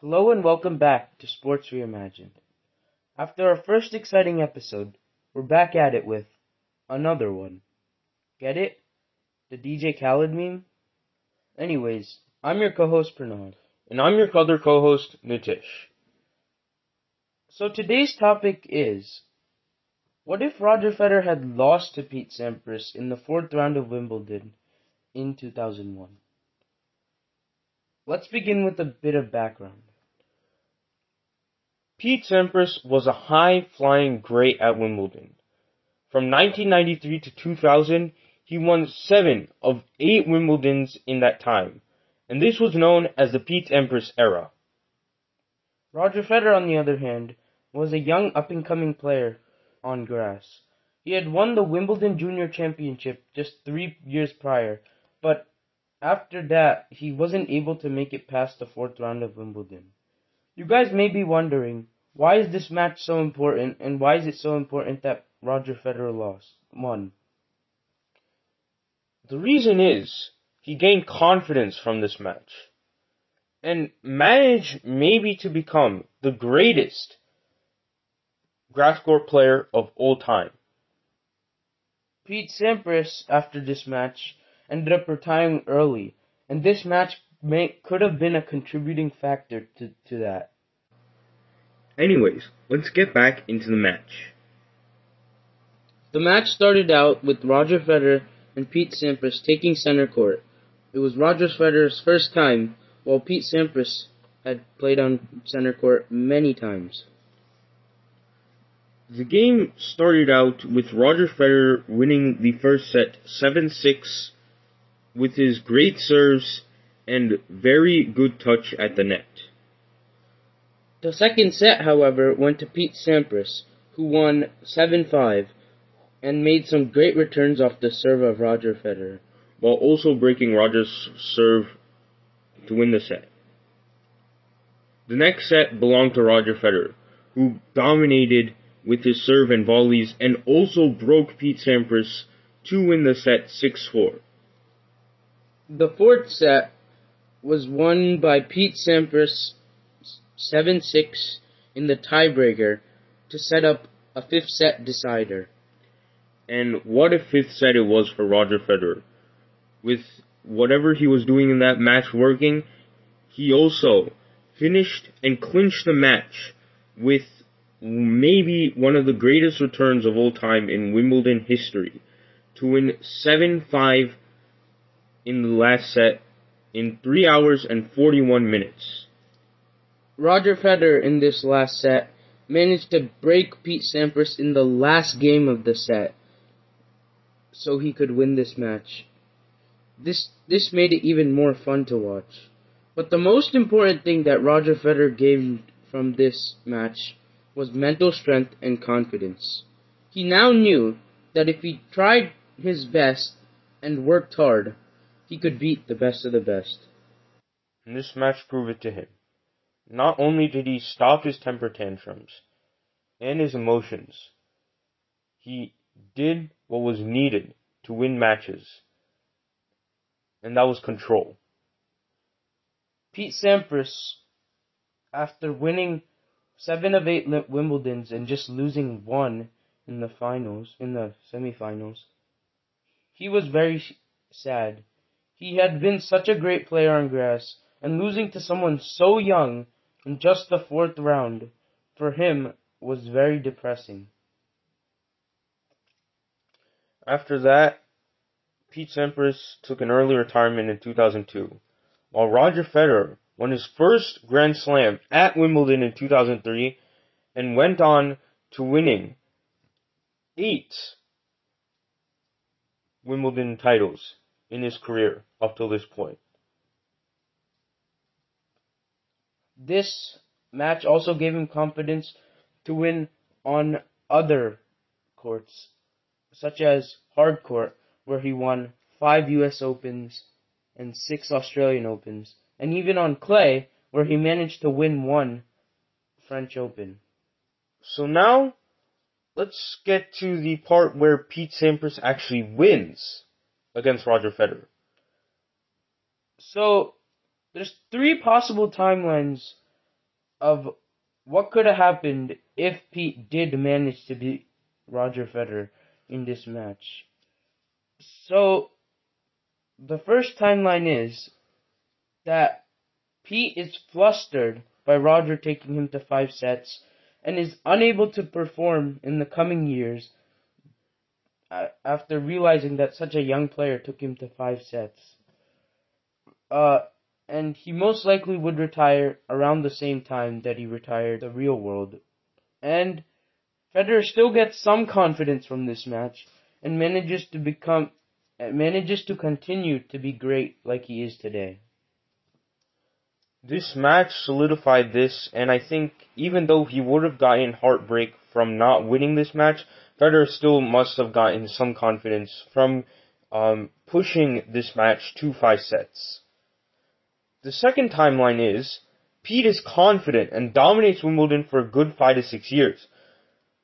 Hello and welcome back to Sports Reimagined. After our first exciting episode, we're back at it with another one. Get it? The DJ Khaled meme? Anyways, I'm your co-host Pranav. And I'm your other co-host, Nitish. So today's topic is, what if Roger Federer had lost to Pete Sampras in the fourth round of Wimbledon in 2001? Let's begin with a bit of background. Pete Sampras was a high-flying great at Wimbledon. From 1993 to 2000, he won seven of eight Wimbledons in that time, and this was known as the Pete Sampras era. Roger Federer, on the other hand, was a young up-and-coming player on grass. He had won the Wimbledon Junior Championship just three years prior, but after that, he wasn't able to make it past the fourth round of Wimbledon. You guys may be wondering, why is this match so important, and why is it so important that Roger Federer lost, won? The reason is, he gained confidence from this match, and managed maybe to become the greatest grass court player of all time. Pete Sampras, after this match, ended up retiring early, and this match may, could have been a contributing factor to, to that. Anyways, let's get back into the match. The match started out with Roger Federer and Pete Sampras taking center court. It was Roger Federer's first time, while Pete Sampras had played on center court many times. The game started out with Roger Federer winning the first set 7-6 with his great serves and very good touch at the net. The second set, however, went to Pete Sampras, who won 7-5 and made some great returns off the serve of Roger Federer, while also breaking Roger's serve to win the set. The next set belonged to Roger Federer, who dominated with his serve and volleys and also broke Pete Sampras to win the set 6-4. The fourth set was won by Pete Sampras 7-6 in the tiebreaker to set up a fifth set decider. And what a fifth set it was for Roger Federer. With whatever he was doing in that match working, he also finished and clinched the match with maybe one of the greatest returns of all time in Wimbledon history to win 7-5 in the last set in 3 hours and 41 minutes. Roger Federer in this last set managed to break Pete Sampras in the last game of the set so he could win this match. This this made it even more fun to watch. But the most important thing that Roger Federer gained from this match was mental strength and confidence. He now knew that if he tried his best and worked hard, he could beat the best of the best. And this match proved it to him. Not only did he stop his temper tantrums and his emotions, he did what was needed to win matches, and that was control. Pete Sampras, after winning seven of eight Wimbledons and just losing one in the finals, in the semifinals, he was very sad. He had been such a great player on grass, and losing to someone so young in just the fourth round, for him, was very depressing. After that, Pete Sampras took an early retirement in 2002, while Roger Federer won his first Grand Slam at Wimbledon in 2003 and went on to winning eight Wimbledon titles in his career up till this point. This match also gave him confidence to win on other courts such as hard court, where he won five US Opens and six Australian Opens, and even on clay, where he managed to win one French Open. So now, let's get to the part where Pete Sampras actually wins against Roger Federer. So, there's three possible timelines of what could have happened if Pete did manage to beat Roger Federer in this match. So, the first timeline is that Pete is flustered by Roger taking him to five sets and is unable to perform in the coming years after realizing that such a young player took him to five sets. Uh, and he most likely would retire around the same time that he retired the real world. And Federer still gets some confidence from this match and manages to become manages to continue to be great like he is today. This match solidified this, and I think even though he would have gotten heartbreak from not winning this match, Federer still must have gotten some confidence from um, pushing this match to five sets. The second timeline is Pete is confident and dominates Wimbledon for a good five to six years.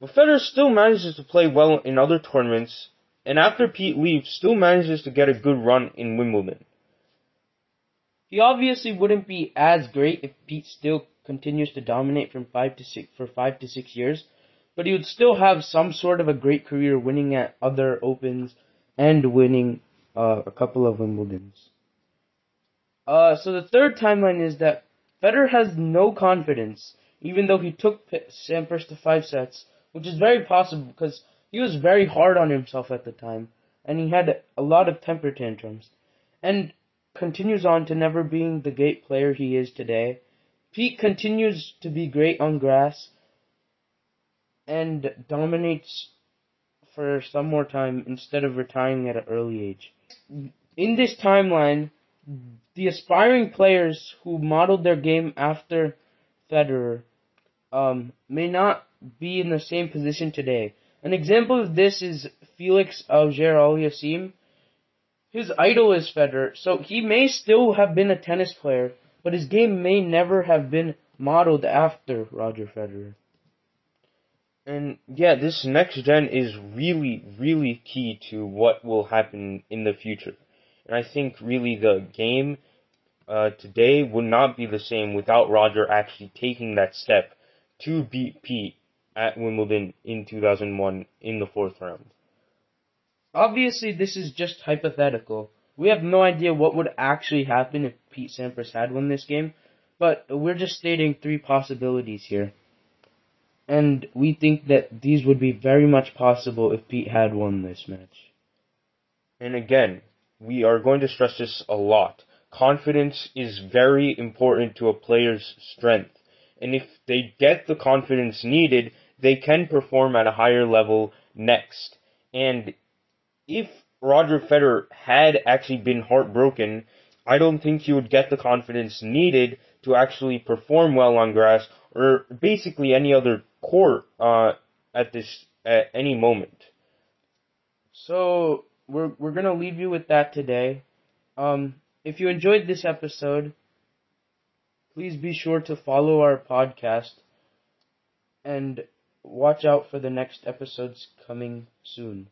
But Federer still manages to play well in other tournaments, and after Pete leaves, still manages to get a good run in Wimbledon. He obviously wouldn't be as great if Pete still continues to dominate from five to six for five to six years, but he would still have some sort of a great career, winning at other opens and winning uh, a couple of Wimbledons. Uh, so the third timeline is that Federer has no confidence, even though he took Sampras to five sets, which is very possible because he was very hard on himself at the time, and he had a lot of temper tantrums, and continues on to never being the great player he is today. Pete continues to be great on grass and dominates for some more time instead of retiring at an early age. In this timeline, the aspiring players who modeled their game after Federer um, may not be in the same position today. An example of this is Felix Auger-Aliassime. His idol is Federer, so he may still have been a tennis player, but his game may never have been modeled after Roger Federer. And yeah, this next gen is really, really key to what will happen in the future. And I think really the game uh, today would not be the same without Roger actually taking that step to beat Pete at Wimbledon in 2001 in the fourth round. Obviously, this is just hypothetical. We have no idea what would actually happen if Pete Sampras had won this game, but we're just stating three possibilities here. And we think that these would be very much possible if Pete had won this match. And again, we are going to stress this a lot. Confidence is very important to a player's strength. And if they get the confidence needed, they can perform at a higher level next. And if Roger Federer had actually been heartbroken, I don't think he would get the confidence needed to actually perform well on grass or basically any other court uh, at this at any moment. So we're we're gonna leave you with that today. Um, if you enjoyed this episode, please be sure to follow our podcast and watch out for the next episodes coming soon.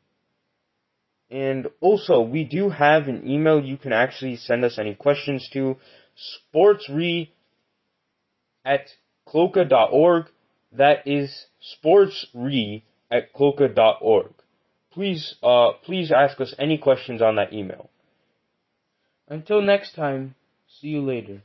And also, we do have an email you can actually send us any questions to sportsre at kloka.org. That is sportsre at kloka.org please uh, please ask us any questions on that email. Until next time, see you later.